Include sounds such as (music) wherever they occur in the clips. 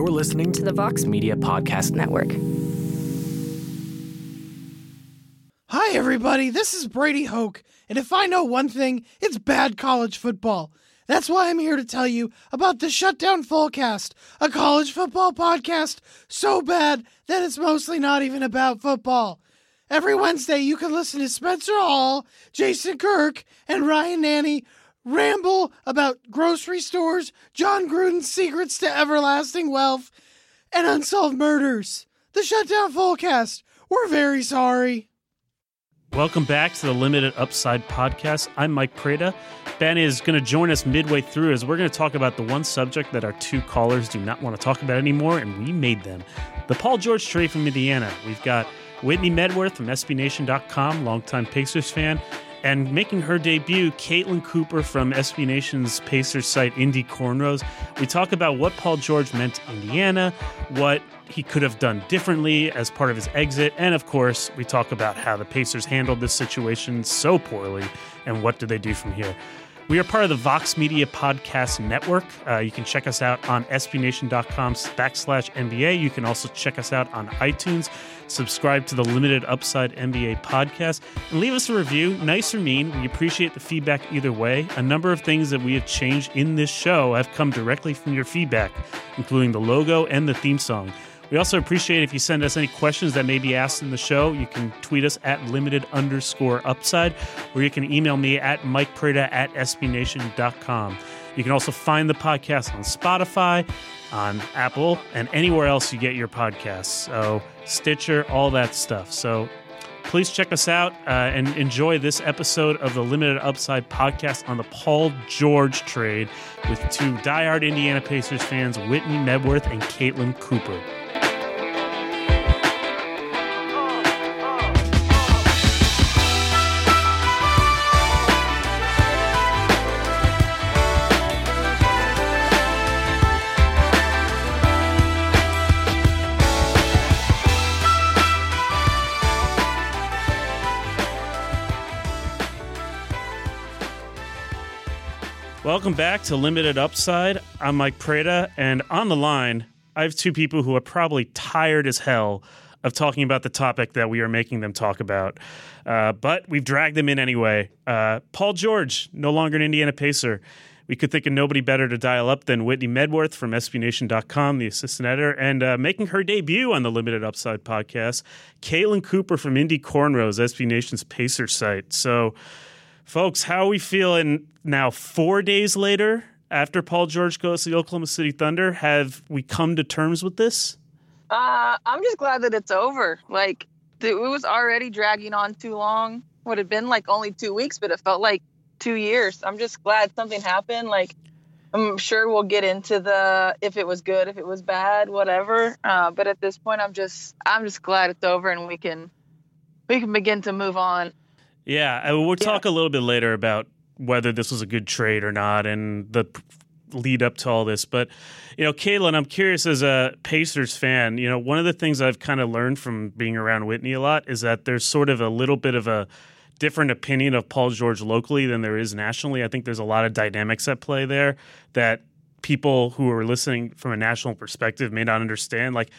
You're listening to the Vox Media Podcast Network. Hi, everybody. This is Brady Hoke, and if I know one thing, it's bad college football. That's why I'm here to tell you about the Shutdown Fullcast, a college football podcast so bad that it's mostly not even about football. Every Wednesday, you can listen to Spencer Hall, Jason Kirk, and Ryan Nanni ramble about grocery stores, Jon Gruden's secrets to everlasting wealth, and unsolved murders. The Shutdown Fullcast. We're very sorry. Welcome back to the Limited Upside podcast. I'm Mike Prada. Ben is going to join us midway through as we're going to talk about the one subject that our two callers do not want to talk about anymore, and we made them the Paul George trade from Indiana. We've got Whitney Medworth from SBNation.com, longtime Pacers fan, and making her debut, Caitlin Cooper from SB Nation's Pacers site, Indy Cornrows. We talk about what Paul George meant to Indiana, what he could have done differently as part of his exit, and of course, we talk about how the Pacers handled this situation so poorly and what do they do from here. We are part of the Vox Media Podcast Network. Uh, you can check us out on SBNation.com backslash NBA. You can also check us out on iTunes. Subscribe to the Limited Upside NBA podcast and leave us a review, nice or mean. We appreciate the feedback either way. A number of things that we have changed in this show have come directly from your feedback, including the logo and the theme song. We also appreciate if you send us any questions that may be asked in the show. You can tweet us at limited underscore upside, or you can email me at mikeprada at sbnation.com. You can also find the podcast on Spotify, on Apple, and anywhere else you get your podcasts. So, Stitcher, all that stuff. So, please check us out uh, and enjoy this episode of the Limited Upside podcast on the Paul George trade with two diehard Indiana Pacers fans, Whitney Medworth and Caitlin Cooper. Welcome back to Limited Upside. I'm Mike Prada, and on the line, I have two people who are probably tired as hell of talking about the topic that we are making them talk about. Uh, but we've dragged them in anyway. Uh, Paul George, no longer an Indiana Pacer. We could think of nobody better to dial up than Whitney Medworth from SBNation.com, the assistant editor, and uh, making her debut on the Limited Upside podcast, Caitlin Cooper from Indy Cornrows, SB Nation's Pacer site. So, folks, how are we feeling now, four days later, after Paul George goes to the Oklahoma City Thunder, have we come to terms with this? Uh, I'm just glad that it's over. Like, it was already dragging on too long. Would have been like only two weeks, but it felt like two years. I'm just glad something happened. Like, I'm sure we'll get into the if it was good, if it was bad, whatever. Uh, but at this point, I'm just I'm just glad it's over and we can we can begin to move on. Yeah, we'll talk yeah. a little bit later about whether this was a good trade or not and the lead up to all this. But, you know, Caitlin, I'm curious as a Pacers fan, you know, one of the things I've kind of learned from being around Whitney a lot is that there's sort of a little bit of a different opinion of Paul George locally than there is nationally. I think there's a lot of dynamics at play there that people who are listening from a national perspective may not understand. Like,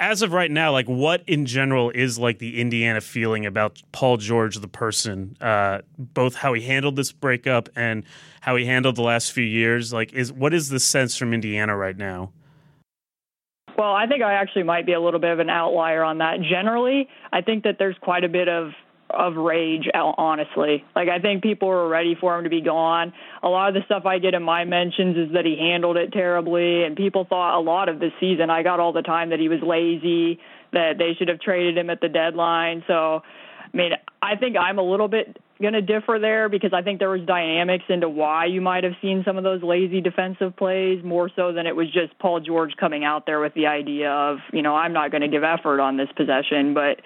as of right now, like what in general is like the Indiana feeling about Paul George, the person, uh, both how he handled this breakup and how he handled the last few years? Like, is what is the sense from Indiana right now? Well, I think I actually might be a little bit of an outlier on that. Generally, I think that there's quite a bit of of rage uh, honestly. Like i think people were ready for him to be gone. A lot of the stuff i get in my mentions is that he handled it terribly and people thought a lot of this season i got all the time that he was lazy that they should have traded him at the deadline. So i mean i think i'm a little bit going to differ there because i think there was dynamics into why you might have seen some of those lazy defensive plays more so than it was just paul george coming out there with the idea of you know i'm not going to give effort on this possession. But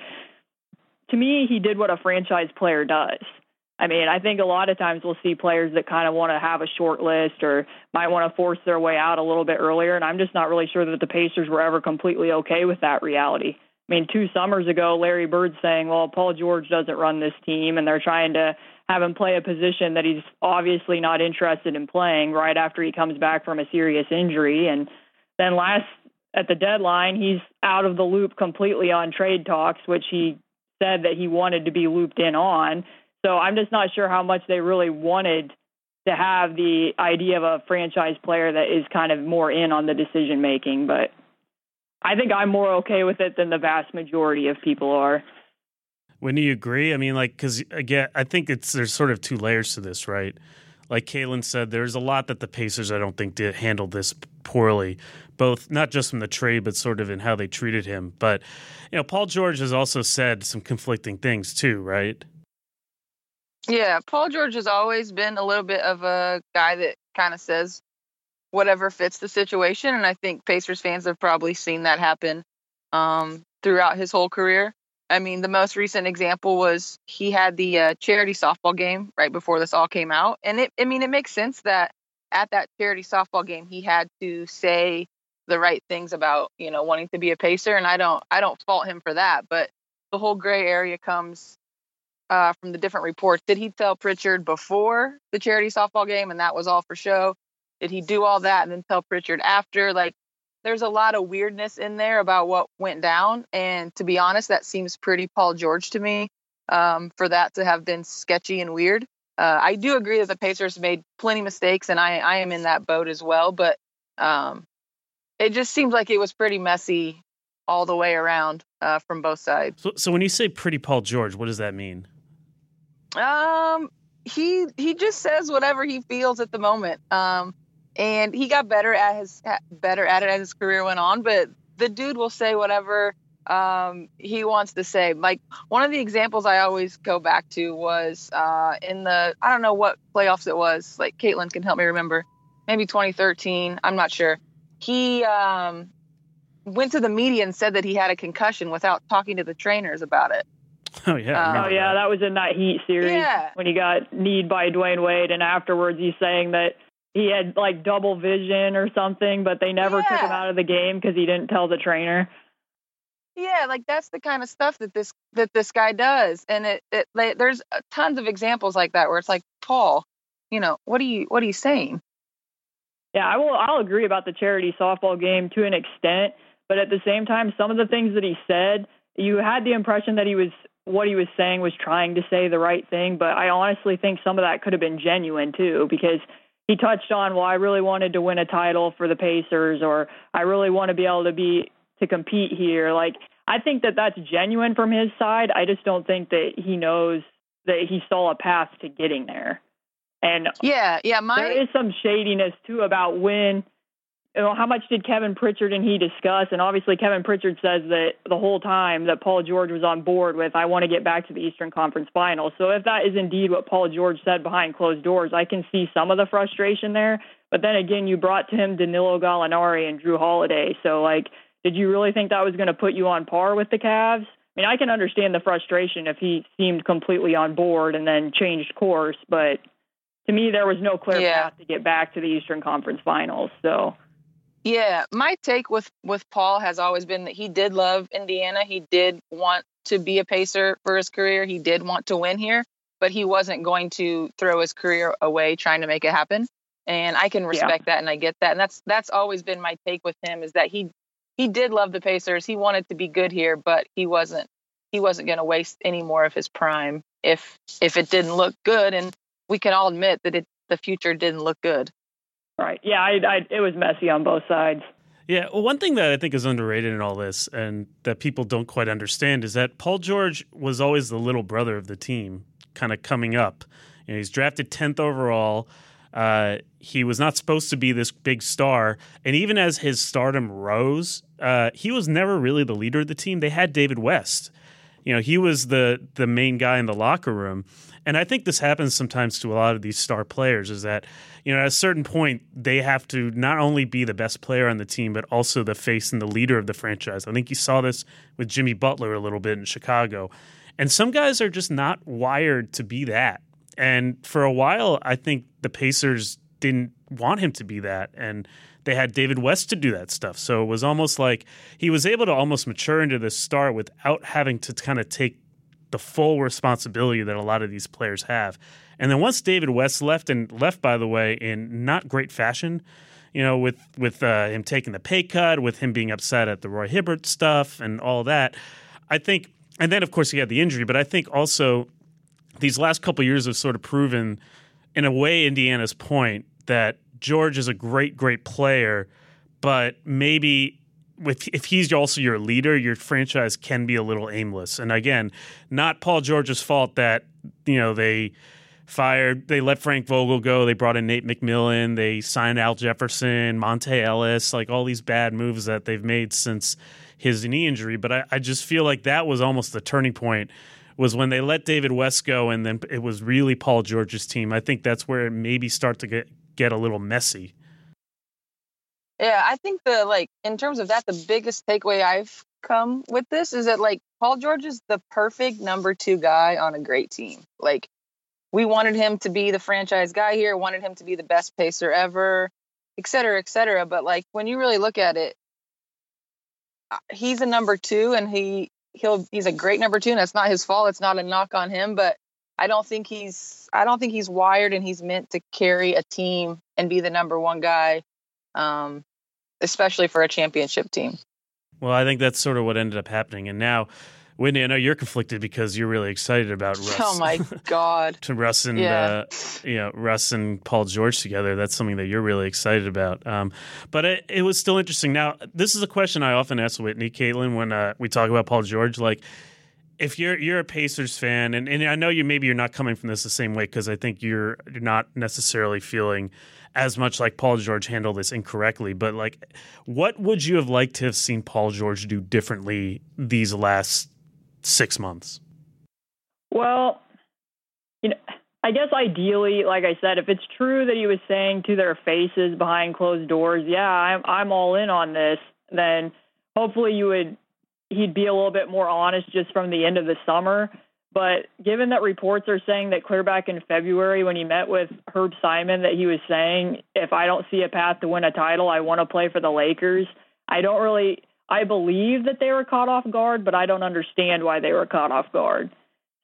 to me, he did what a franchise player does. I mean, I think a lot of times we'll see players that kind of want to have a short list or might want to force their way out a little bit earlier. And I'm just not really sure that the Pacers were ever completely okay with that reality. I mean, two summers ago, Larry Bird saying, well, Paul George doesn't run this team, and they're trying to have him play a position that he's obviously not interested in playing right after he comes back from a serious injury. And then last at the deadline, he's out of the loop completely on trade talks, which he said that he wanted to be looped in on. So I'm just not sure how much they really wanted to have the idea of a franchise player that is kind of more in on the decision making. But I think I'm more okay with it than the vast majority of people are. When do you agree? I mean, like, because again, I think it's there's sort of two layers to this, right? Like Caitlin said, there's a lot that the Pacers I don't think did handle this poorly, both not just from the trade, but sort of in how they treated him. But you know, Paul George has also said some conflicting things too, right? Yeah, Paul George has always been a little bit of a guy that kind of says whatever fits the situation, and I think Pacers fans have probably seen that happen um, throughout his whole career. I mean, the most recent example was he had the uh, charity softball game right before this all came out, and it. I mean, it makes sense that at that charity softball game he had to say the right things about you know wanting to be a pacer, and I don't I don't fault him for that, but the whole gray area comes uh, from the different reports. Did he tell Pritchard before the charity softball game and that was all for show? Did he do all that and then tell Pritchard after? Like, there's a lot of weirdness in there about what went down. And to be honest, that seems pretty Paul George to me um, for that to have been sketchy and weird. Uh, I do agree that the Pacers made plenty mistakes, and I, I am in that boat as well. But um, it just seems like it was pretty messy all the way around uh, from both sides. So, so when you say pretty Paul George, what does that mean? Um, he he just says whatever he feels at the moment. Um, and he got better at his better at it as his career went on. But the dude will say whatever um, he wants to say. Like one of the examples I always go back to was uh, in the I don't know what playoffs it was. Like Caitlin can help me remember, maybe 2013. I'm not sure. He um, went to the media and said that he had a concussion without talking to the trainers about it. (laughs) Oh yeah. Um, oh yeah, that. that was in that Heat series yeah. when he got kneed by Dwyane Wade, and afterwards he's saying that he had like double vision or something, but they never yeah. took him out of the game because he didn't tell the trainer. Yeah, like that's the kind of stuff that this that this guy does, and it, it like, there's uh, tons of examples like that where it's like Paul, you know, what are you what are you saying? Yeah, I will. I'll agree about the charity softball game to an extent, but at the same time, some of the things that he said, you had the impression that he was what he was saying was trying to say the right thing, but I honestly think some of that could have been genuine too, because he touched on, well, I really wanted to win a title for the Pacers, or I really want to be able to be to compete here. Like, I think that that's genuine from his side. I just don't think that he knows that he saw a path to getting there. And yeah, yeah, my there is some shadiness too about when how much did Kevin Pritchard and he discuss? And obviously, Kevin Pritchard says that the whole time that Paul George was on board with, I want to get back to the Eastern Conference Finals. So if that is indeed what Paul George said behind closed doors, I can see some of the frustration there. But then again, you brought to him Danilo Gallinari and Jrue Holiday. So, like, did you really think that was going to put you on par with the Cavs? I mean, I can understand the frustration if he seemed completely on board and then changed course, but to me, there was no clear yeah. path to get back to the Eastern Conference Finals. So yeah, my take with with Paul has always been that he did love Indiana. He did want to be a pacer for his career. He did want to win here, but he wasn't going to throw his career away trying to make it happen. And I can respect yeah. that and I get that. And that's that's always been my take with him is that he he did love the Pacers. He wanted to be good here, but he wasn't he wasn't going to waste any more of his prime if if it didn't look good and we can all admit that it the future didn't look good. Right. Yeah, I, I, it was messy on both sides. Yeah, well, one thing that I think is underrated in all this and that people don't quite understand is that Paul George was always the little brother of the team, kind of coming up. You know, he's drafted 10th overall. Uh, he was not supposed to be this big star. And even as his stardom rose, uh, he was never really the leader of the team. They had David West. You know, he was the the main guy in the locker room. And I think this happens sometimes to a lot of these star players is that, you know, at a certain point, they have to not only be the best player on the team, but also the face and the leader of the franchise. I think you saw this with Jimmy Butler a little bit in Chicago. And some guys are just not wired to be that. And for a while, I think the Pacers didn't want him to be that. And they had David West to do that stuff. So it was almost like he was able to almost mature into this star without having to kind of take the full responsibility that a lot of these players have. And then once David West left and left, by the way, in not great fashion, you know, with with uh, him taking the pay cut, with him being upset at the Roy Hibbert stuff and all that. I think, and then of course he had the injury, but I think also these last couple years have sort of proven, in a way, Indiana's point that George is a great, great player, but maybe with if he's also your leader, your franchise can be a little aimless. And again, not Paul George's fault that you know they fired, they let Frank Vogel go, they brought in Nate McMillan, they signed Al Jefferson, Monta Ellis, like all these bad moves that they've made since his knee injury. But I, I just feel like that was almost the turning point. Was when they let David West go, and then it was really Paul George's team. I think that's where it maybe start to get get a little messy. Yeah, I think the like in terms of that, the biggest takeaway I've come with this is that like Paul George is the perfect number two guy on a great team. Like we wanted him to be the franchise guy here, wanted him to be the best pacer ever, et cetera, et cetera. But like when you really look at it, uh, he's a number two and he he'll he's a great number two and that's not his fault. It's not a knock on him, but I don't think he's I don't think he's wired and he's meant to carry a team and be the number one guy, um, especially for a championship team. Well, I think that's sort of what ended up happening, and now. Whitney, I know you're conflicted because you're really excited about (laughs) Russ. Oh my (laughs) God! to Russ and Yeah. uh, you know Russ and Paul George together. That's something that you're really excited about. Um, but it, it was still interesting. Now, this is a question I often ask Whitney, Caitlin, when uh, we talk about Paul George. Like, if you're you're a Pacers fan, and, and I know you maybe you're not coming from this the same way because I think you're you're not necessarily feeling as much like Paul George handled this incorrectly. But like, what would you have liked to have seen Paul George do differently these last six months? Well, you know, I guess ideally, like I said, if it's true that he was saying to their faces behind closed doors, yeah, I'm I'm all in on this, then hopefully you would he'd be a little bit more honest just from the end of the summer. But given that reports are saying that clear back in February when he met with Herb Simon that he was saying if I don't see a path to win a title, I want to play for the Lakers. I don't really I believe that they were caught off guard, but I don't understand why they were caught off guard.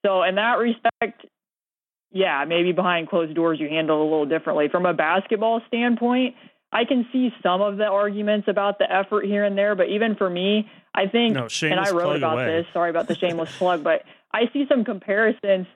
So in that respect, yeah, maybe behind closed doors you handle it a little differently. From a basketball standpoint, I can see some of the arguments about the effort here and there, but even for me, I think, No, and I wrote about away. this. Sorry about the shameless (laughs) plug, but I see some comparisons.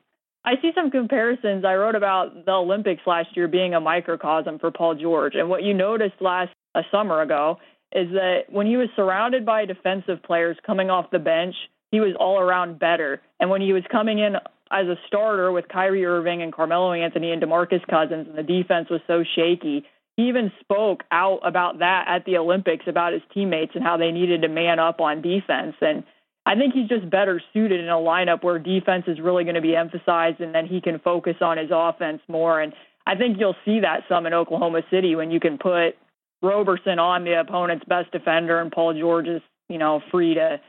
I see some comparisons. I wrote about the Olympics last year being a microcosm for Paul George, and what you noticed last a summer ago is that when he was surrounded by defensive players coming off the bench, he was all around better. And when he was coming in as a starter with Kyrie Irving and Carmelo Anthony and DeMarcus Cousins, and the defense was so shaky, he even spoke out about that at the Olympics about his teammates and how they needed to man up on defense. And I think he's just better suited in a lineup where defense is really going to be emphasized and then he can focus on his offense more. And I think you'll see that some in Oklahoma City when you can put Roberson on the opponent's best defender and Paul George is, you know, free to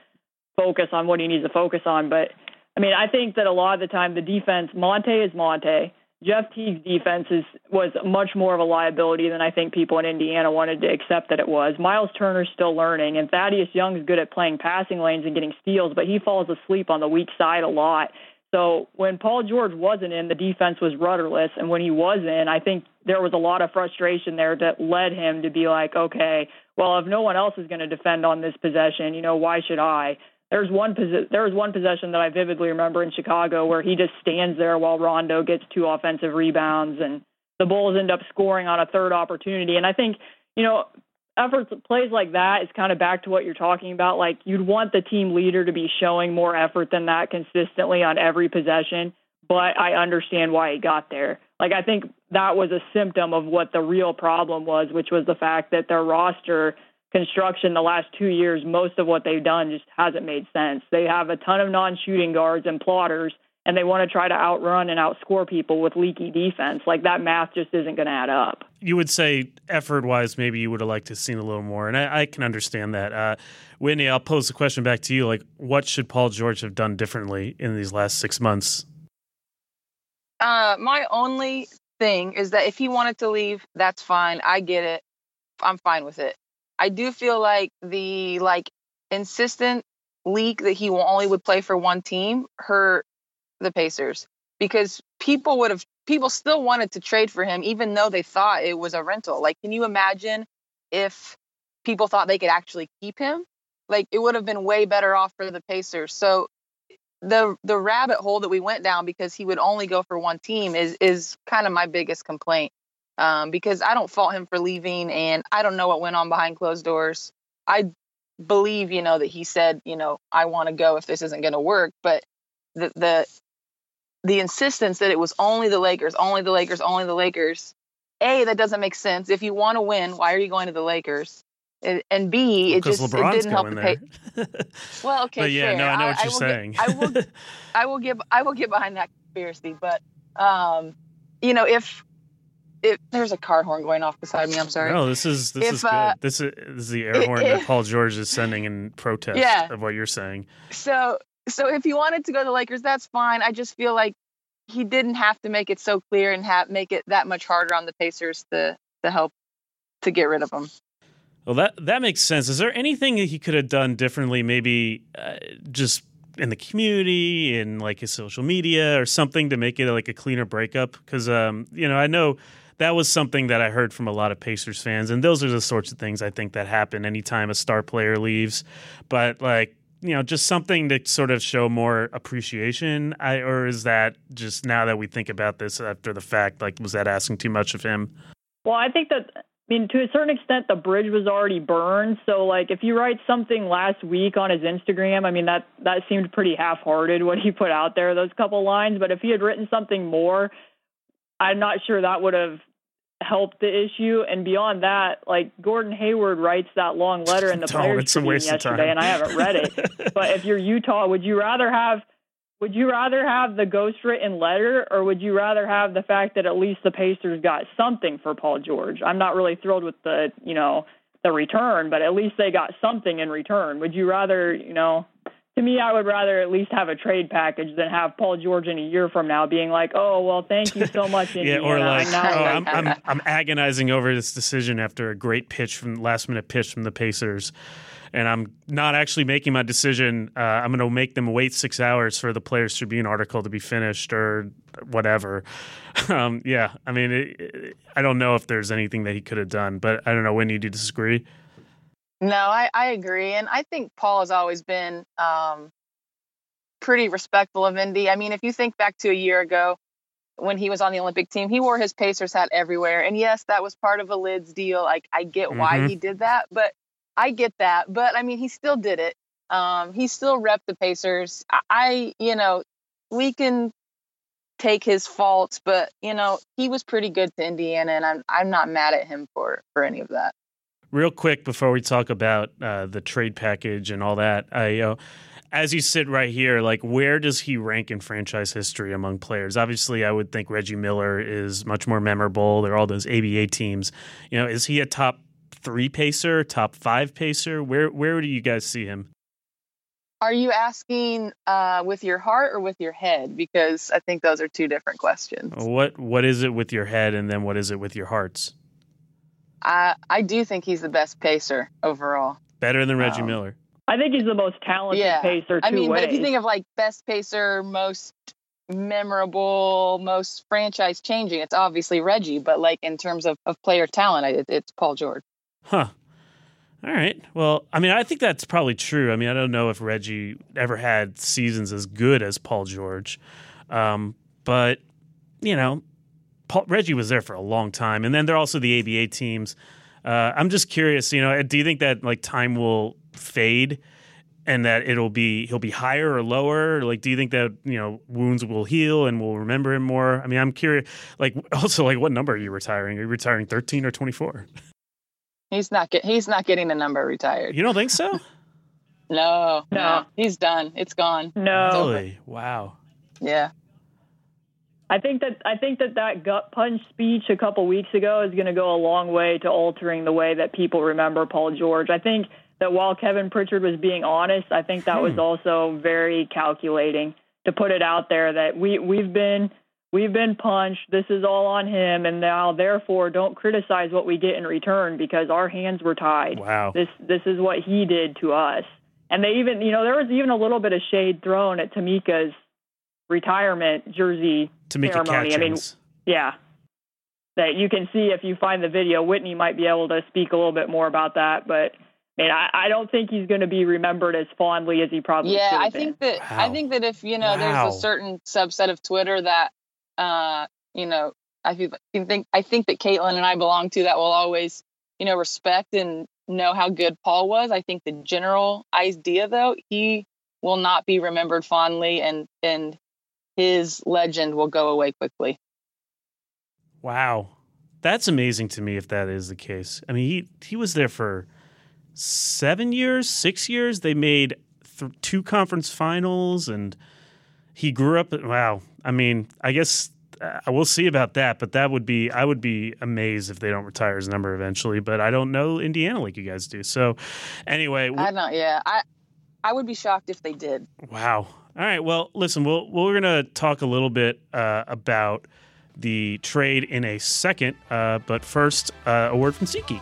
focus on what he needs to focus on. But I mean, I think that a lot of the time the defense, Monta is Monta. Jeff Teague's defense is, was much more of a liability than I think people in Indiana wanted to accept that it was. Miles Turner's still learning, and Thaddeus Young's good at playing passing lanes and getting steals, but he falls asleep on the weak side a lot. So when Paul George wasn't in, the defense was rudderless, and when he was in, I think there was a lot of frustration there that led him to be like, okay, well, if no one else is going to defend on this possession, you know, why should I? There's one posi- there was one possession that I vividly remember in Chicago where he just stands there while Rondo gets two offensive rebounds, and the Bulls end up scoring on a third opportunity. And I think, you know, efforts plays like that is kind of back to what you're talking about. Like you'd want the team leader to be showing more effort than that consistently on every possession. But I understand why he got there. Like I think that was a symptom of what the real problem was, which was the fact that their roster construction the last two years, most of what they've done just hasn't made sense. They have a ton of non-shooting guards and plotters, and they want to try to outrun and outscore people with leaky defense. Like that math just isn't going to add up. you would say effort wise, maybe you would have liked to have seen a little more, and I, I can understand that. Uh, Whitney, I'll pose the question back to you: like, what should Paul George have done differently in these last six months? Uh, my only thing is that if he wanted to leave, that's fine. I get it. I'm fine with it. I do feel like the like insistent leak that he only would play for one team hurt the Pacers because people would have people still wanted to trade for him even though they thought it was a rental. Like, can you imagine if people thought they could actually keep him. Like it would have been way better off for the Pacers. So the the rabbit hole that we went down because he would only go for one team is is kind of my biggest complaint. Um, because I don't fault him for leaving, and I don't know what went on behind closed doors. I believe, you know, that he said, you know, I want to go if this isn't going to work. But the the the insistence that it was only the Lakers, only the Lakers, only the Lakers. A, that doesn't make sense. If you want to win, why are you going to the Lakers? And, and B, it just it didn't help the pay. (laughs) Well, okay, but yeah, fair. no, I know what you're will saying. Get, I will. (laughs) I will get. I will get behind that conspiracy. But um, you know, if if there's a car horn going off beside me, I'm sorry. No, this is this If, is good. uh, this, is, this is the air horn that (laughs) Paul George is sending in protest Yeah. of what you're saying. So so if he wanted to go to the Lakers, that's fine. I just feel like he didn't have to make it so clear and have make it that much harder on the Pacers to to help to get rid of him. Well, that that makes sense. Is there anything that he could have done differently? Maybe uh, just in the community in like his social media or something to make it like a cleaner breakup? Because um, you know, I know that was something that I heard from a lot of Pacers fans, and those are the sorts of things I think that happen anytime a star player leaves. But like. You know, just something to sort of show more appreciation. I, or is that just now that we think about this after the fact, like was that asking too much of him? Well, I think that I mean to a certain extent the bridge was already burned. So like if you write something last week on his Instagram, I mean that that seemed pretty half-hearted what he put out there those couple lines, but if he had written something more, I'm not sure that would have helped the issue and beyond that, like Gordon Hayward writes that long letter in the (laughs) Don't, players it's a waste of yesterday and I haven't read it. but if you're Utah, would you rather have would you rather have the ghostwritten letter or would you rather have the fact that at least the Pacers got something for Paul George? I'm not really thrilled with the, you know, the return, but at least they got something in return. Would you rather, you know, to me, I would rather at least have a trade package than have Paul George in a year from now being like, "Oh, well, thank you so much, (laughs) yeah, or like, oh, I'm, I'm I'm agonizing over this decision after a great pitch from last minute pitch from the Pacers, and I'm not actually making my decision. Uh, I'm going to make them wait six hours for the Players Tribune article to be finished or whatever. (laughs) Um, yeah, I mean, it, it, I don't know if there's anything that he could have done, but I don't know. When you do disagree? No, I, I agree. And I think Paul has always been um, pretty respectful of Indy. I mean, if you think back to a year ago when he was on the Olympic team, he wore his Pacers hat everywhere. And yes, that was part of a lids deal. Like, I get why Mhm. he did that, but I get that. But I mean, he still did it. Um, he still repped the Pacers. I, I, you know, we can take his faults, but you know, he was pretty good to Indiana, and I'm I'm not mad at him for for any of that. Real quick before we talk about uh, the trade package and all that, I uh, as you sit right here, like where does he rank in franchise history among players? Obviously, I would think Reggie Miller is much more memorable. There are all those ABA teams. You know, is he a top three pacer, top five pacer? Where where do you guys see him? Are you asking uh, with your heart or with your head? Because I think those are two different questions. What what is it with your head, and then what is it with your hearts? I I do think he's the best pacer overall. Better than Reggie Um, Miller. I think he's the most talented Yeah. pacer two I mean, ways. but if you think of like best pacer, most memorable, most franchise changing, it's obviously Reggie. But like in terms of, of player talent, it, it's Paul George. Huh. All right. Well, I mean, I think that's probably true. I mean, I don't know if Reggie ever had seasons as good as Paul George, um, but you know, Paul, Reggie was there for a long time, and then there are also the ABA teams. Uh, I'm just curious. You know, do you think that like time will fade? And that it'll be he'll be higher or lower. Like, do you think that you know wounds will heal and we'll remember him more? I mean, I'm curious. Like, (laughs) also, like, what number are you retiring? Are you retiring 13 or 24? He's not get, he's not getting a number retired. You don't think so? (laughs) No, no, No. he's done. It's gone. no, Really? Wow. Yeah. I think that I think that that gut punch speech a couple weeks ago is going to go a long way to altering the way that people remember Paul George. I think that while Kevin Pritchard was being honest, I think that was Hmm. also very calculating to put it out there that we we've been we've been punched. This is all on him, and now therefore don't criticize what we get in return because our hands were tied. Wow. This this is what he did to us. And they even you know there was even a little bit of shade thrown at Tamika's retirement jersey Tamika ceremony. I mean, yeah. that you can see if you find the video. Whitney might be able to speak a little bit more about that, but I mean, I, I don't think he's going to be remembered as fondly as he probably yeah should i have been. think that i think that if you know Wow. there's a certain subset of twitter that uh you know i feel I think i think that caitlin and i belong to that will always you know respect and know how good paul was i think the general idea though he will not be remembered fondly and and his legend will go away quickly Wow. That's amazing to me if that is the case. I mean, he he was there for 7 years, 6 years. They made th- two conference finals and he grew up wow. I mean, I guess uh, we'll see about that, but that would be I would be amazed if they don't retire his number eventually, but I don't know Indiana like you guys do. So anyway, i don't yeah i i would be shocked if they did Wow. All right. Well, listen, we'll, we're going to talk a little bit uh, about the trade in a second. Uh, but first, uh, a word from SeatGeek.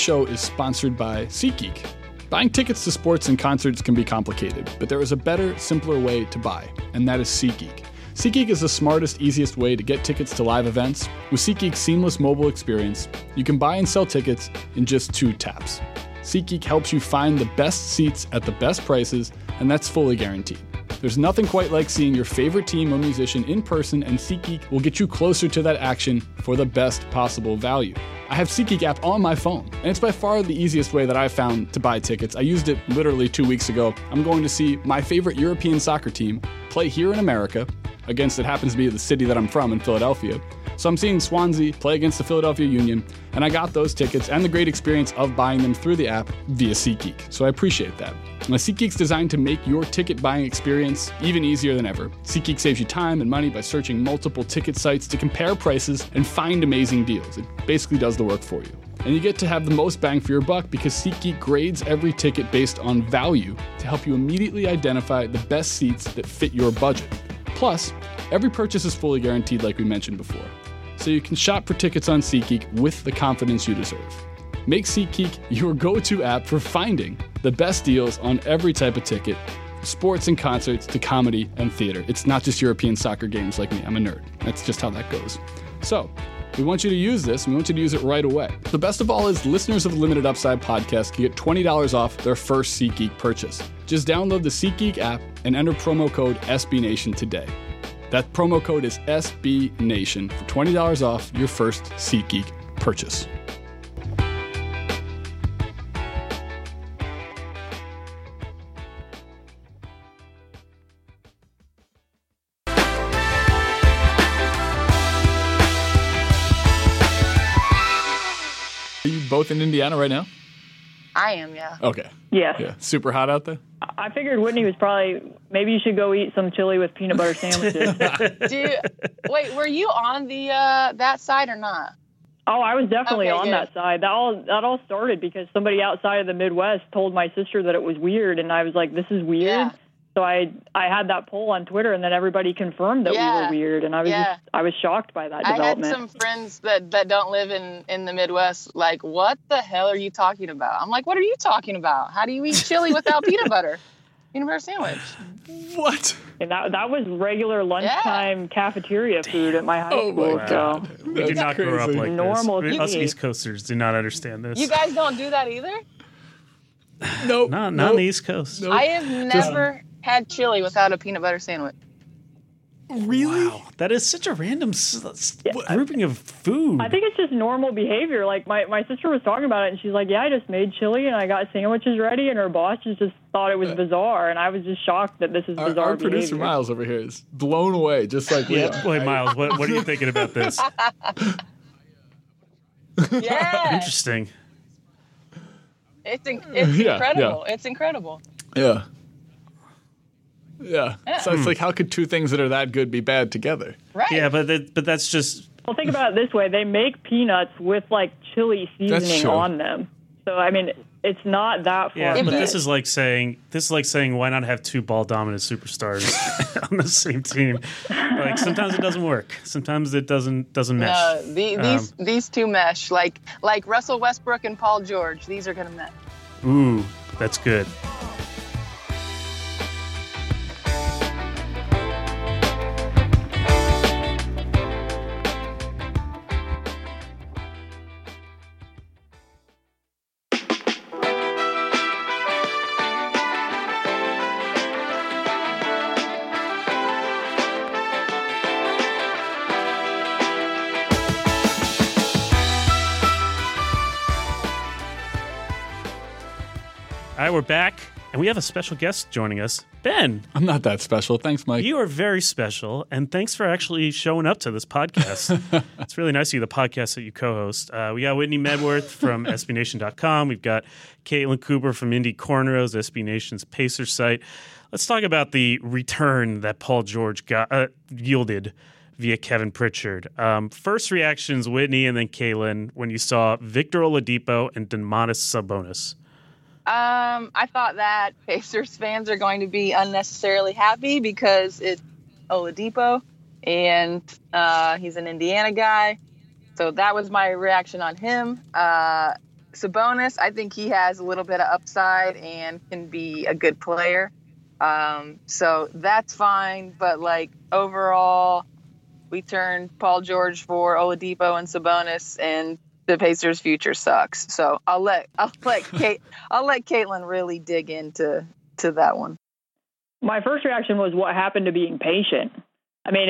Show is sponsored by SeatGeek. Buying tickets to sports and concerts can be complicated, but there is a better, simpler way to buy, and that is SeatGeek. SeatGeek is the smartest, easiest way to get tickets to live events. With SeatGeek's seamless mobile experience, you can buy and sell tickets in just two taps. SeatGeek helps you find the best seats at the best prices, and that's fully guaranteed. There's nothing quite like seeing your favorite team or musician in person, and SeatGeek will get you closer to that action for the best possible value. I have SeatGeek app on my phone, and it's by far the easiest way that I've found to buy tickets. I used it literally two weeks ago. I'm going to see my favorite European soccer team play here in America against it happens to be the city that I'm from in Philadelphia. So I'm seeing Swansea play against the Philadelphia Union, and I got those tickets and the great experience of buying them through the app via SeatGeek. So I appreciate that. Now, SeatGeek's designed to make your ticket buying experience even easier than ever. SeatGeek saves you time and money by searching multiple ticket sites to compare prices and find amazing deals. It basically does the work for you. And you get to have the most bang for your buck because SeatGeek grades every ticket based on value to help you immediately identify the best seats that fit your budget. Plus, every purchase is fully guaranteed, like we mentioned before. So you can shop for tickets on SeatGeek with the confidence you deserve. Make SeatGeek your go to app for finding the best deals on every type of ticket, sports and concerts to comedy and theater. It's not just European soccer games like me, I'm a nerd. That's just how that goes. So, we want you to use this, we want you to use it right away. The best of all is listeners of the Limited Upside podcast can get $20 off their first SeatGeek purchase. Just download the SeatGeek app and enter promo code SBNation today. That promo code is SBNation for $20 off your first SeatGeek purchase. Are you both in Indiana right now? I am yeah Okay. Yes. Yeah. Super hot out there? I figured Whitney was probably maybe you should go eat some chili with peanut butter sandwiches. (laughs) do you, wait were you on the uh that side or not oh, I was definitely Okay, on good. that side. That all that all started because somebody outside of the Midwest told my sister that it was weird, and I was like, "This is weird." Yeah. So I I had that poll on Twitter, and then everybody confirmed that we were weird, and I was Yeah. just I was shocked by that development. I had some friends that, that don't live in, in the Midwest, like, what the hell are you talking about? I'm like, what are you talking about? How do you eat chili without peanut (laughs) butter? Peanut butter sandwich. What? And that that was regular lunchtime cafeteria food at my high Oh school. God. So We do not grow up like Normal this. Us East Coasters do not understand this. You guys don't do that either? Nope. not, not nope. on the East Coast. Nope. I have never had chili without a peanut butter sandwich. Really? Wow, that is such a random s- s- grouping of food. I think it's just normal behavior. Like my, my sister was talking about it, and she's like, "Yeah, I just made chili and I got sandwiches ready," and her boss just, just thought it was uh, bizarre, and I was just shocked that this is Our, bizarre our producer behavior. Miles over here is blown away, just like we yeah, are. boy, Miles, what, what are you thinking about this? (laughs) Yeah, Interesting. it's in, (laughs) it's Yeah, incredible. It's incredible. Yeah. Yeah. So it's like, how could two things that are that good be bad together? Right. Yeah, but that, but that's just Well, think about it this way: they make peanuts with like chili seasoning on them. So I mean, it's not that far. Yeah, but this is like saying this is like saying why not have two ball dominant superstars (laughs) on the same team? Like sometimes it doesn't work. Sometimes it doesn't doesn't mesh. Uh, the, these Um, these two mesh like like Russell Westbrook and Paul George. These are gonna mesh. Ooh, that's good. We're back, and we have a special guest joining us, Ben. I'm not that special. Thanks, Mike. You are very special, and thanks for actually showing up to this podcast. (laughs) it's really nice of you, the podcast that you co-host. Uh, we got Whitney Medworth from (laughs) SBNation.com. We've got Caitlin Cooper from Indy Cornrows, SB Nation's Pacer site. Let's talk about the return that Paul George got uh, yielded via Kevin Pritchard. Um, first reactions, Whitney, and then Caitlin, when you saw Victor Oladipo and Domantas Sabonis. Um, I thought that (laughs) Pacers fans are going to be unnecessarily happy because it's Oladipo and uh, he's an Indiana guy. So that was my reaction on him. Uh, Sabonis, I think he has a little bit of upside and can be a good player. Um, so that's fine. But like overall, we turned Paul George for Oladipo and Sabonis, and the Pacers' future sucks. So I'll let I'll (laughs) let Kate I'll let Caitlin really dig into to that one. my first reaction was what happened to being patient. I mean,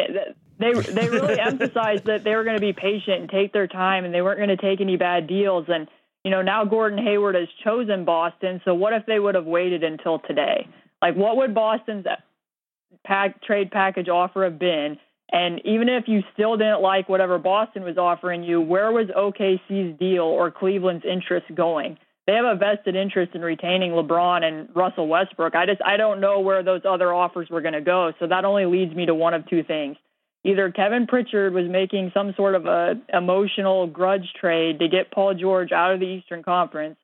they they really (laughs) emphasized that they were going to be patient and take their time, and they weren't going to take any bad deals. And you know, now Gordon Hayward has chosen Boston. So what if they would have waited until today? Like, what would Boston's uh, pack, trade package offer have been? And even if you still didn't like whatever Boston was offering you, where was OKC's deal or Cleveland's interest going? They have a vested interest in retaining LeBron and Russell Westbrook. I just I don't know where those other offers were going to go. So that only leads me to one of two things. Either Kevin Pritchard was making some sort of a emotional grudge trade to get Paul George out of the Eastern Conference,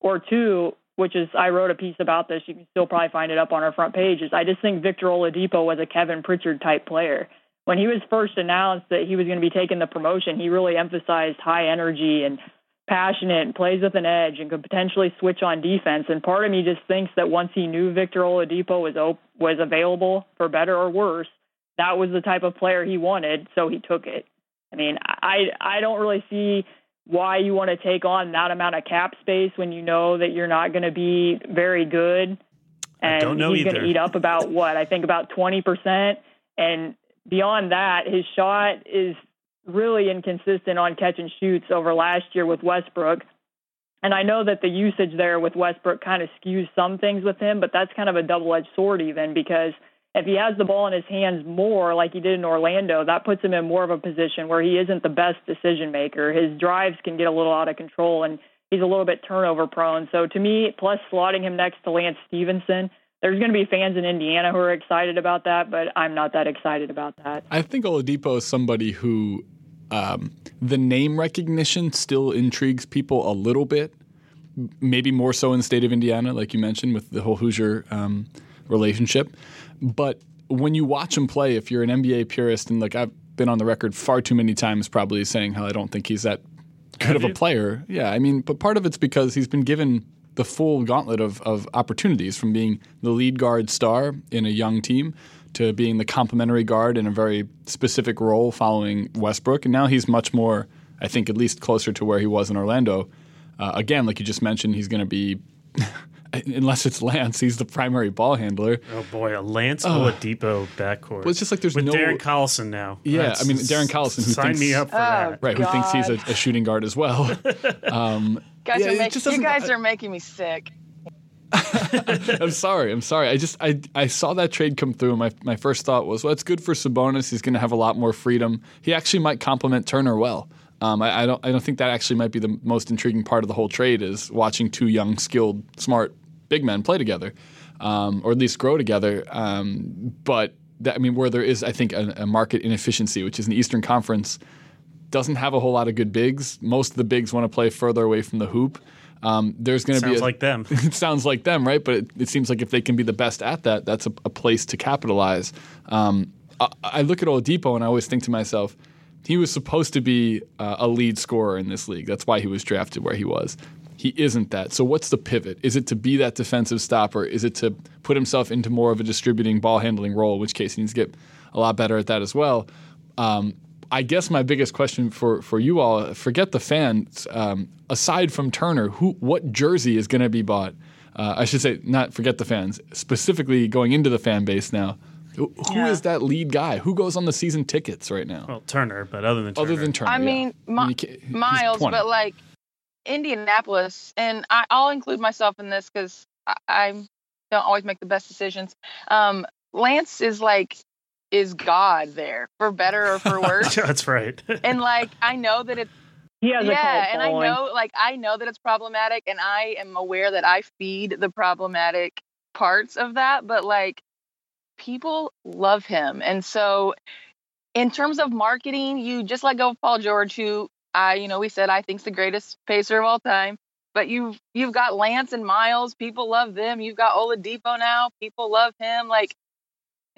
or two, which is I wrote a piece about this. You can still probably find it up on our front page. Is I just think Victor Oladipo was a Kevin Pritchard type player. When he was first announced that he was going to be taking the promotion, he really emphasized high energy and passionate and plays with an edge and could potentially switch on defense. And part of me just thinks that once he knew Victor Oladipo was op- was available for better or worse, that was the type of player he wanted, so he took it. I mean, I I don't really see why you want to take on that amount of cap space when you know that you're not going to be very good. And don't know he's going to eat up about what I think about 20%. And beyond that, his shot is really inconsistent on catch and shoots over last year with Westbrook. And I know that the usage there with Westbrook kind of skews some things with him, but that's kind of a double edged sword, even because if he has the ball in his hands more like he did in Orlando, that puts him in more of a position where he isn't the best decision maker. His drives can get a little out of control and he's a little bit turnover prone. So to me, plus slotting him next to Lance Stephenson, there's going to be fans in Indiana who are excited about that, but I'm not that excited about that. I think Oladipo is somebody who um, the name recognition still intrigues people a little bit, maybe more so in the state of Indiana, like you mentioned, with the whole Hoosier um, relationship. But when you watch him play, if you're an NBA purist, and like I've been on the record far too many times probably saying how I don't think he's that good of a player. Yeah, I mean, but part of it's because he's been given the full gauntlet of, of opportunities from being the lead guard star in a young team to being the complementary guard in a very specific role following Westbrook. And now he's much more, I think, at least closer to where he was in Orlando. Uh, again, like you just mentioned, he's going to be, (laughs) unless it's Lance, he's the primary ball handler. Oh boy, a Lance Oladipo backcourt. Well, it's just like there's no. with no- Darren Collison now. Yeah, That's- I mean, Darren Collison, who sign thinks- me up for Oh, that. Right, who thinks he's a, a shooting guard as well. (laughs) um, Guys Yeah, are it making just you doesn't- guys are making me sick. (laughs) I'm sorry. I'm sorry. I just I I saw that trade come through, and my my first thought was, well, it's good for Sabonis. He's going to have a lot more freedom. He actually might complement Turner well. Um, I, I don't I don't think that actually might be the most intriguing part of the whole trade is watching two young, skilled, smart big men play together, um, or at least grow together. Um, but that, I mean, where there is, I think, a, a market inefficiency, which is in the Eastern Conference doesn't have a whole lot of good bigs. Most of the bigs want to play further away from the hoop. Um, there's going to be Sounds like them. (laughs) it sounds like them, right? But it, it seems like if they can be the best at that, that's a, a place to capitalize. Um, I, I look at Oladipo and I always think to myself, he was supposed to be uh, a lead scorer in this league. That's why he was drafted where he was. He isn't that. So what's the pivot? Is it to be that defensive stopper? Is it to put himself into more of a distributing ball handling role, in which case he needs to get a lot better at that as well? Um, I guess my biggest question for, for you all, forget the fans. Um, aside from Turner, who what jersey is going to be bought? Uh, I should say, not forget the fans. Specifically, going into the fan base now, who who is Yeah. that lead guy? Who goes on the season tickets right now? Well, Turner, but other than Turner. Other than Turner, I yeah. mean, I Mi- you can't- he's Miles, 20. but like Indianapolis, and I, I'll include myself in this because I, I don't always make the best decisions. Um, Lance is like is God there for better or for (laughs) worse, That's right. and like I know that it's He has a yeah, cult and I know like I know that it's problematic, and I am aware that I feed the problematic parts of that, but like people love him, and so in terms of marketing, you just let go of Paul George, who I, you know, we said I think's the greatest pacer of all time. But you've you've got Lance and Miles, people love them. You've got Oladipo now, people love him. Like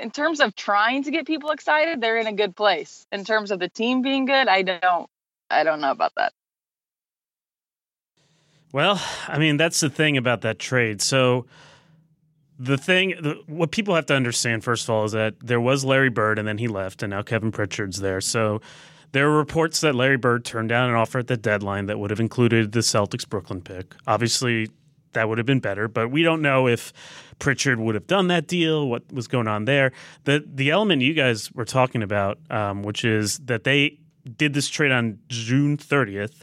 in terms of trying to get people excited, they're in a good place. In terms of the team being good, I don't I don't know about that. Well, I mean, that's the thing about that trade. So the thing, the, what people have to understand, first of all, is that there was Larry Bird and then he left, and now Kevin Pritchard's there. So there are reports that Larry Bird turned down an offer at the deadline that would have included the Celtics Brooklyn pick. Obviously, that would have been better, but we don't know if Pritchard would have done that deal, what was going on there. The, the element you guys were talking about, um, which is that they did this trade on June 30th.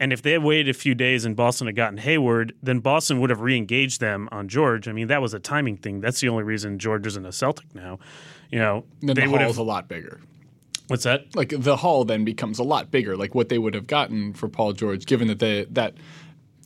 And if they had waited a few days and Boston had gotten Hayward, then Boston would have re-engaged them on George. I mean, that was a timing thing. That's the only reason George isn't a Celtic now. You know, then they the would have. a lot bigger. What's that? Like the haul then becomes a lot bigger. Like what they would have gotten for Paul George, given that they that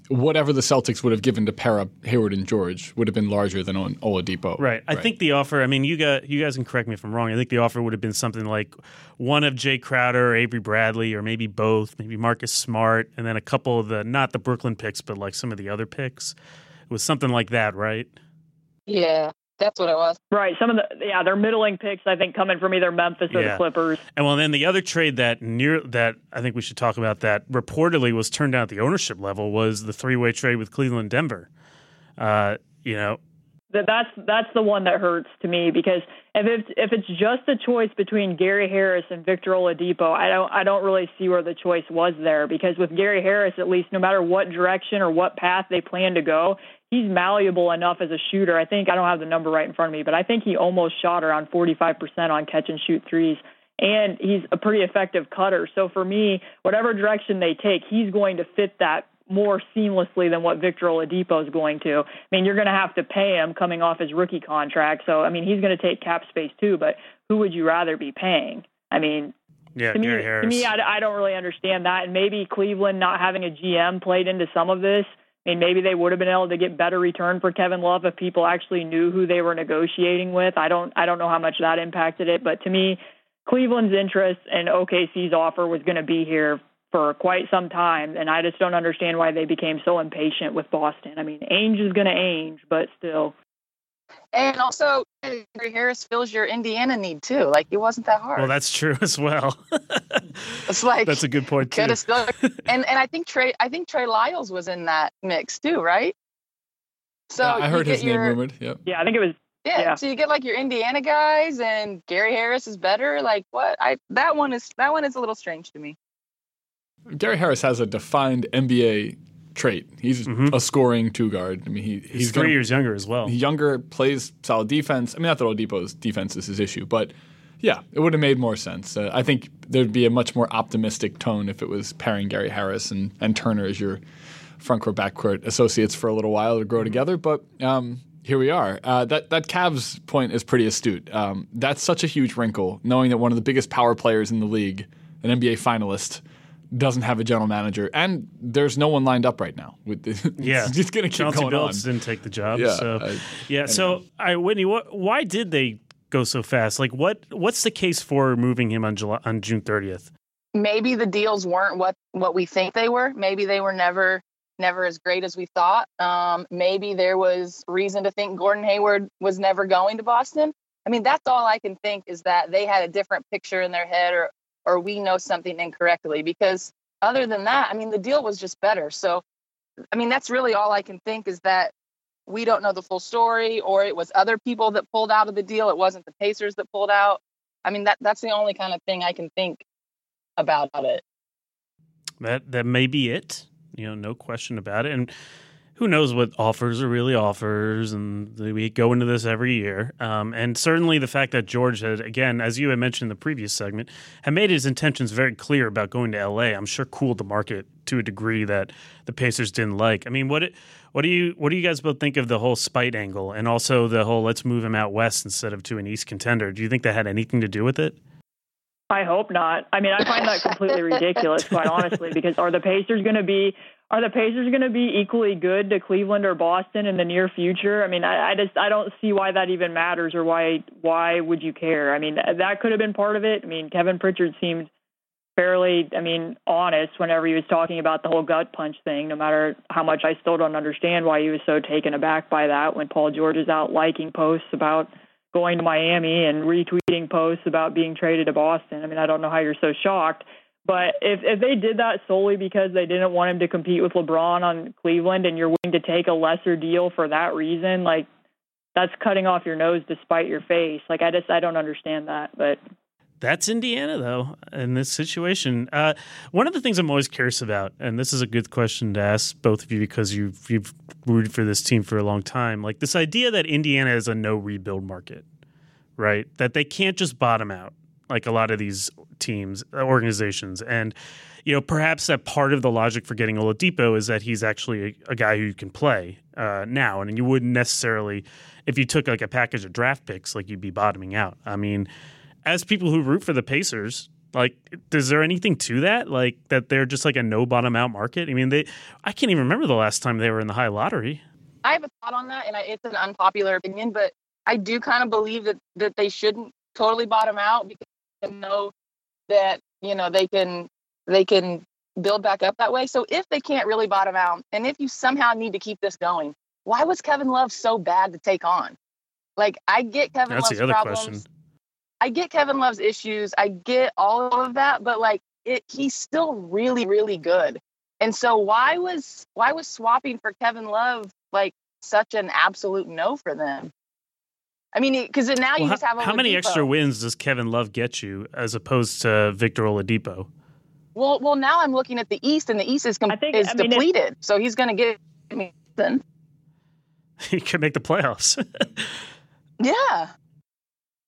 whatever the Celtics would have given to pair up Hayward and George would have been larger than on Oladipo. Right. I think the offer. I mean, you got you guys can correct me if I'm wrong. I think the offer would have been something like one of Jae Crowder, or Avery Bradley, or maybe both. Maybe Marcus Smart, and then a couple of the not the Brooklyn picks, but like some of the other picks. It was something like that, right? Yeah, that's what it was. Right. Some of the yeah, they're middling picks. I think coming from either Memphis or Yeah. the Clippers. And well, then the other trade that near that I think we should talk about that reportedly was turned down at the ownership level was the three way trade with Cleveland Denver. Uh, you know, That that's that's the one that hurts to me because if it's if it's just a choice between Gary Harris and Victor Oladipo, I don't I don't really see where the choice was there because with Gary Harris, at least no matter what direction or what path they plan to go, he's malleable enough as a shooter. I think I don't have the number right in front of me, but I think he almost shot around 45% on catch and shoot threes. And he's a pretty effective cutter. So for me, whatever direction they take, he's going to fit that more seamlessly than what Victor Oladipo is going to. I mean, you're going to have to pay him coming off his rookie contract. So, I mean, he's going to take cap space too, but who would you rather be paying? I mean, yeah, to me, to me, I, I don't really understand that. And maybe Cleveland not having a GM played into some of this. I mean, maybe they would have been able to get better return for Kevin Love if people actually knew who they were negotiating with. I don't, I don't know how much that impacted it, but to me, Cleveland's interest and OKC's offer was going to be here for quite some time, and I just don't understand why they became so impatient with Boston. I mean, Ainge is going to Ainge, but still. And also, Gary Harris fills your Indiana need too. Like it wasn't that hard. well, that's true as well. (laughs) it's like that's a good point too. could have still. and and I think Trey I think Trey Lyles was in that mix too, right? So Yeah, I heard get his name rumored. Yep. Yeah, I think it was Yeah, Yeah. so you get like your Indiana guys, and Gary Harris is better. Like what? I that one is that one is a little strange to me. Gary Harris has a defined NBA trait. He's Mhm. a scoring two guard. I mean, he, He's, he's 3 gonna- years younger as well. Younger, plays solid defense. I mean, not that Oladipo's defense is his issue, but yeah, it would have made more sense. Uh, I think there'd be a much more optimistic tone if it was pairing Gary Harris and, and Turner as your front court, back court associates for a little while to grow together. But um, here we are. Uh, that that Cavs point is pretty astute. Um, that's such a huge wrinkle, knowing that one of the biggest power players in the league, an NBA finalist, doesn't have a general manager, and there's no one lined up right now. With (laughs) yeah, it's just gonna keep Chauncey going on. Billups didn't take the job. Yeah, so I- yeah. So I Whitney, what? Why did they go so fast? Like, what? What's the case for moving him on July on June thirtieth? Maybe the deals weren't what what we think they were. Maybe they were never never as great as we thought. Um, maybe there was reason to think Gordon Hayward was never going to Boston. I mean, that's all I can think is that they had a different picture in their head or or we know something incorrectly because other than that, I mean, the deal was just better. So, I mean, that's really all I can think is that we don't know the full story or it was other people that pulled out of the deal. It wasn't the Pacers that pulled out. I mean, that that's the only kind of thing I can think about it. That that may be it. You know, no question about it. And who knows what offers are really offers, and we go into this every year. Um, and certainly the fact that George had, again, as you had mentioned in the previous segment, had made his intentions very clear about going to LA. I'm sure cooled the market to a degree that the Pacers didn't like. I mean, what what do you what do you guys both think of the whole spite angle, and also the whole let's move him out west instead of to an East contender? Do you think that had anything to do with it? I hope not. I mean, I find that completely ridiculous, quite honestly, because are the Pacers going to be are the Pacers going to be equally good to Cleveland or Boston in the near future? I mean, I, I just I don't see why that even matters or why why would you care? I mean, that could have been part of it. I mean, Kevin Pritchard seemed fairly, I mean, honest whenever he was talking about the whole gut punch thing. No matter how much I still don't understand why he was so taken aback by that when Paul George is out liking posts about going to Miami and retweeting posts about being traded to Boston. I mean, I don't know how you're so shocked. But if if they did that solely because they didn't want him to compete with LeBron on Cleveland and you're willing to take a lesser deal for that reason, like that's cutting off your nose to spite your face. Like I just I don't understand that. But that's Indiana, though, in this situation. Uh, one of the things I'm always curious about, and this is a good question to ask both of you because you've you've rooted for this team for a long time, like this idea that Indiana is a no rebuild market, right? That they can't just bottom out like a lot of these teams, uh, organizations. And, you know, perhaps that part of the logic for getting Oladipo is that he's actually a, a guy who you can play uh, now. And you wouldn't necessarily, if you took like a package of draft picks, like you'd be bottoming out. I mean, as people who root for the Pacers, like, is there anything to that? Like that they're just like a no bottom out market? I mean, they, I can't even remember the last time they were in the high lottery. I have a thought on that, and I, it's an unpopular opinion, but I do kind of believe that that they shouldn't totally bottom out because know that you know they can they can build back up that way. So if they can't really bottom out, and if you somehow need to keep this going, why was Kevin Love so bad to take on? Like I get Kevin That's Love's the other problems. question. I get Kevin Love's issues. I get all of that, but like it, he's still really, really good. And so why was why was swapping for Kevin Love like such an absolute no for them? I mean, because now well, you just have how, how many extra wins does Kevin Love get you as opposed to Victor Oladipo? Well, well, now I'm looking at the East, and the East is com- think, is I mean, depleted, so he's going to get me then. (laughs) he could make the playoffs. (laughs) yeah.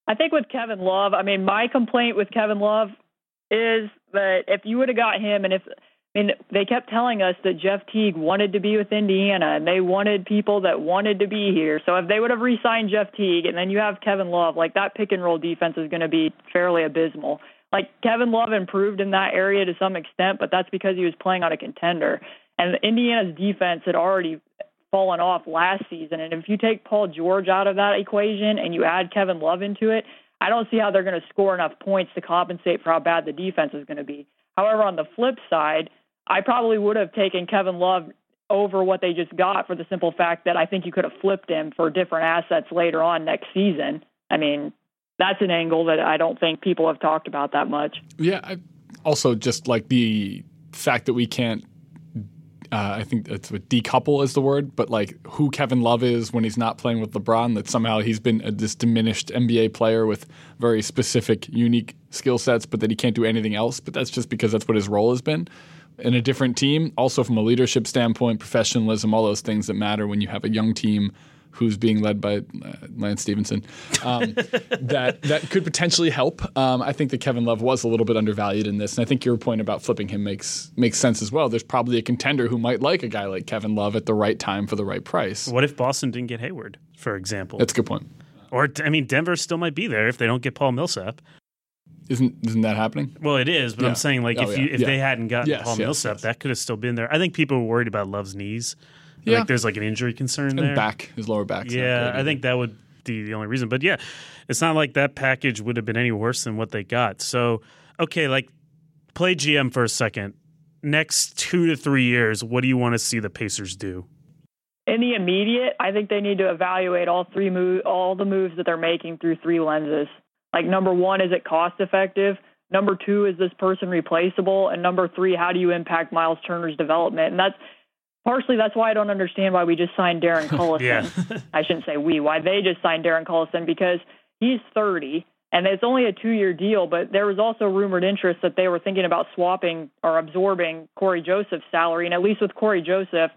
I think with Kevin Love, I mean, my complaint with Kevin Love is that if you would have got him, and if I mean, they kept telling us that Jeff Teague wanted to be with Indiana and they wanted people that wanted to be here. So if they would have re signed Jeff Teague and then you have Kevin Love, like that pick and roll defense is going to be fairly abysmal. Like Kevin Love improved in that area to some extent, but that's because he was playing on a contender. And Indiana's defense had already fallen off last season. And if you take Paul George out of that equation and you add Kevin Love into it, I don't see how they're going to score enough points to compensate for how bad the defense is going to be. However, on the flip side, I probably would have taken Kevin Love over what they just got for the simple fact that I think you could have flipped him for different assets later on next season. I mean, that's an angle that I don't think people have talked about that much. Yeah, I also just like the fact that we can't uh, I think it's what decouple is the word, but like who Kevin Love is when he's not playing with LeBron, that somehow he's been a, this diminished NBA player with very specific, unique skill sets, but that he can't do anything else. But that's just because that's what his role has been in a different team. Also, from a leadership standpoint, professionalism, all those things that matter when you have a young team who's being led by uh, Lance Stephenson, um, (laughs) that that could potentially help. Um, I think that Kevin Love was a little bit undervalued in this, and I think your point about flipping him makes makes sense as well. There's probably a contender who might like a guy like Kevin Love at the right time for the right price. What if Boston didn't get Hayward, for example? That's a good point. Or I mean, Denver still might be there if they don't get Paul Millsap. Isn't isn't that happening? Well, it is, but yeah. I'm saying like oh, if yeah. you if yeah. they hadn't gotten yes, Paul yes, Millsap, yes. that could have still been there. I think people were worried about Love's knees. Yeah. Like there's like an injury concern and there. back, his lower back. Yeah, I think that would be the only reason. But yeah, it's not like that package would have been any worse than what they got. So okay, like play GM for a second. next two to three years, what do you want to see the Pacers do? In the immediate, I think they need to evaluate all three move, all the moves that they're making through three lenses. Like number one, is it cost effective? Number two, is this person replaceable? And number three, how do you impact Miles Turner's development? And that's partially that's why I don't understand why we just signed Darren (laughs) Collison. I shouldn't say we, why they just signed Darren Collison because he's 30 and it's only a two year deal, but there was also rumored interest that they were thinking about swapping or absorbing Cory Joseph's salary. And at least with Cory Joseph,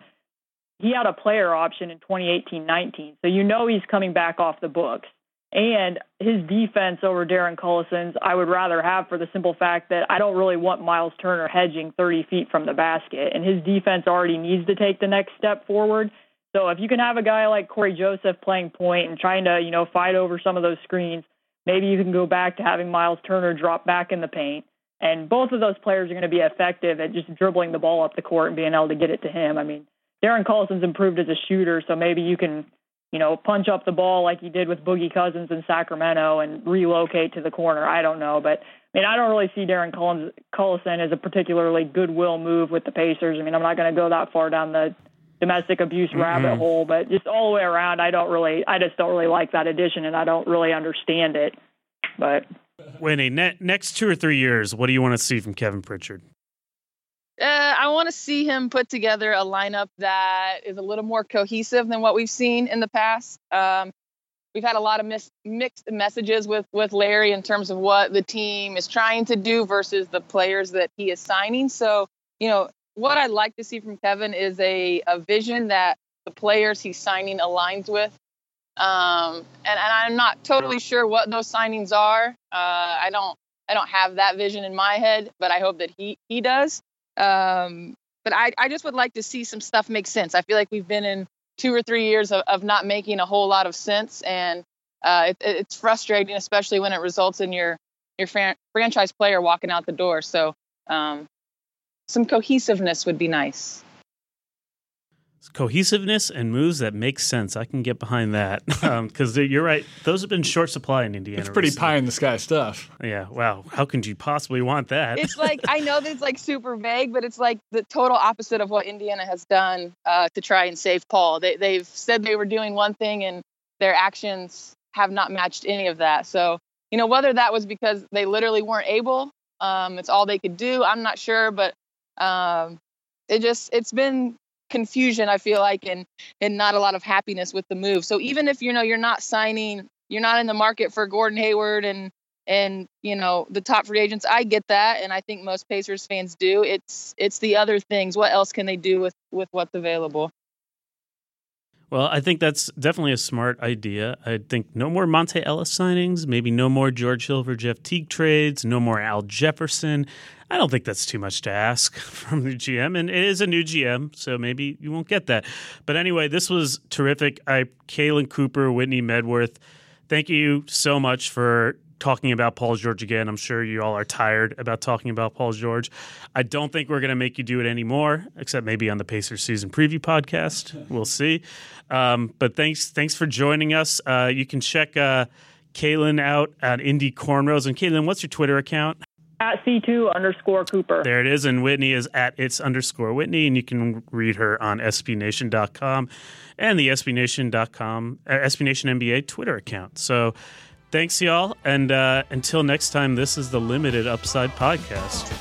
he had a player option in 2018 19. So you know he's coming back off the books. And his defense over Darren Collison's, I would rather have for the simple fact that I don't really want Miles Turner hedging 30 feet from the basket. And his defense already needs to take the next step forward. So if you can have a guy like Cory Joseph playing point and trying to, you know, fight over some of those screens, maybe you can go back to having Miles Turner drop back in the paint. And both of those players are going to be effective at just dribbling the ball up the court and being able to get it to him. I mean, Darren Collison's improved as a shooter, so maybe you can, you know, punch up the ball like you did with Boogie Cousins in Sacramento and relocate to the corner. I don't know, but I mean, I don't really see Darren Collison as a particularly goodwill move with the Pacers. I mean, I'm not going to go that far down the domestic abuse mm-hmm. rabbit hole, but just all the way around, I don't really, I just don't really like that addition, and I don't really understand it. But Winnie, ne- next two or three years, what do you want to see from Kevin Pritchard? Uh, I want to see him put together a lineup that is a little more cohesive than what we've seen in the past. Um, we've had a lot of mis- mixed messages with with Larry in terms of what the team is trying to do versus the players that he is signing. So, you know, what I'd like to see from Kevin is a, a vision that the players he's signing aligns with. Um, and, and I'm not totally sure what those signings are. Uh, I don't I don't have that vision in my head, but I hope that he he does. Um, but I, I just would like to see some stuff make sense. I feel like we've been in two or three years of, of not making a whole lot of sense, and uh, it, it's frustrating, especially when it results in your your fran- franchise player walking out the door. So um, some cohesiveness would be nice cohesiveness and moves that make sense. I can get behind that because (laughs) um, you're right; those have been short supply in Indiana. It's pretty recently. pie in the sky stuff. Yeah. Wow. How could you possibly want that? It's like I know that it's like super vague, but it's like the total opposite of what Indiana has done uh, to try and save Paul. They, they've said they were doing one thing, and their actions have not matched any of that. So you know whether that was because they literally weren't able. Um, it's all they could do. I'm not sure, but um, it just it's been confusion i feel like and and not a lot of happiness with the move. So even if you know you're not signing you're not in the market for gordon hayward and and you know the top free agents i get that and i think most pacers fans do. It's it's the other things. What else can they do with with what's available well, I think that's definitely a smart idea. I think no more Monta Ellis signings, maybe no more George Hill for Jeff Teague trades, no more Al Jefferson. I don't think that's too much to ask (laughs) from the GM, and it is a new GM, so maybe you won't get that. But anyway, this was terrific. I, Kaylin Cooper, Whitney Medworth, thank you so much for talking about Paul George again. I'm sure you all are tired about talking about Paul George. I don't think we're going to make you do it anymore, except maybe on the Pacers season preview podcast. We'll see. Um, but thanks, thanks for joining us. Uh, you can check uh, Kaylin out at Indy Cornrows. And Kaylin, what's your Twitter account? At C2 underscore Cooper. There it is. And Whitney is at it's underscore Whitney. And you can read her on SBNation.com and the SBNation.com, uh, SB Nation NBA Twitter account. So Thanks, y'all. And uh, until next time, this is the Limited Upside Podcast.